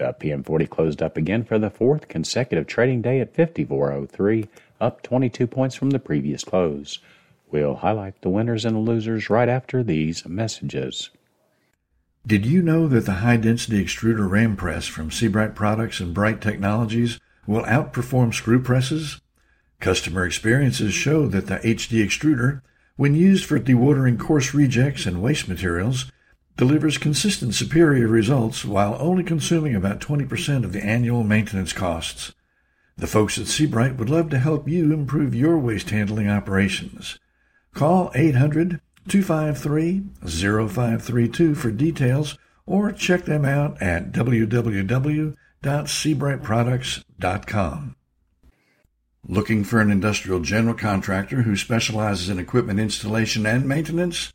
Uh, the PM40 closed up again for the fourth consecutive trading day at 54.03, up 22 points from the previous close. We'll highlight the winners and losers right after these messages. Did you know that the high density extruder ram press from Sebright Products and Bright Technologies will outperform screw presses? Customer experiences show that the HD extruder, when used for dewatering coarse rejects and waste materials, delivers consistent superior results while only consuming about 20% of the annual maintenance costs. The folks at Sebright would love to help you improve your waste handling operations. Call 800 253 0532 for details or check them out at www.sebrightproducts.com. Looking for an industrial general contractor who specializes in equipment installation and maintenance?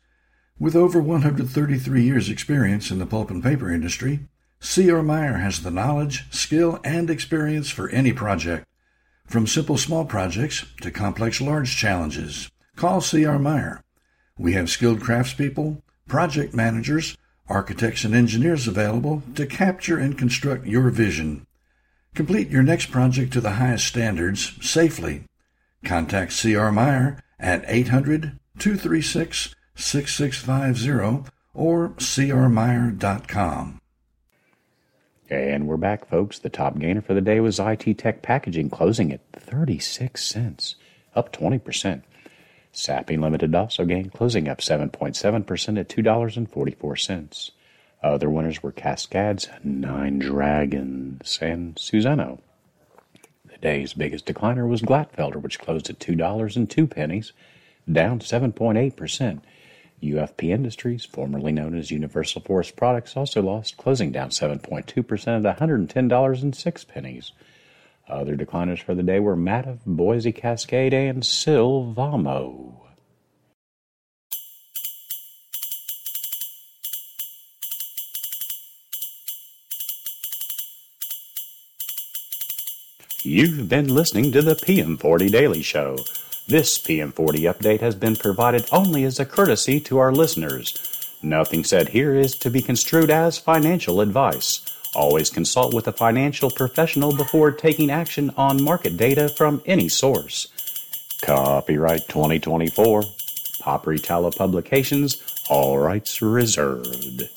With over 133 years' experience in the pulp and paper industry, C.R. Meyer has the knowledge, skill, and experience for any project. From simple small projects to complex large challenges, call C.R. Meyer. We have skilled craftspeople, project managers, architects, and engineers available to capture and construct your vision. Complete your next project to the highest standards safely. Contact C.R. Meyer at 800 236 6650 or crmeyer.com. And we're back, folks. The top gainer for the day was IT Tech Packaging, closing at 36 cents, up 20%. Sappi Limited also gained, closing up 7.7% at $2.44. Other winners were Cascades, Nine Dragons, and Suzano. The day's biggest decliner was Glatfelter, which closed at $2.02, down 7.8%. UFP Industries, formerly known as Universal Forest Products, also lost, closing down 7.2% at $110.06. Other decliners for the day were Mativ, Boise Cascade, and Sylvamo. You've been listening to the PM40 Daily Show. This PM40 update has been provided only as a courtesy to our listeners. Nothing said here is to be construed as financial advice. Always consult with a financial professional before taking action on market data from any source. Copyright 2024. Paperitalo Publications, all rights reserved.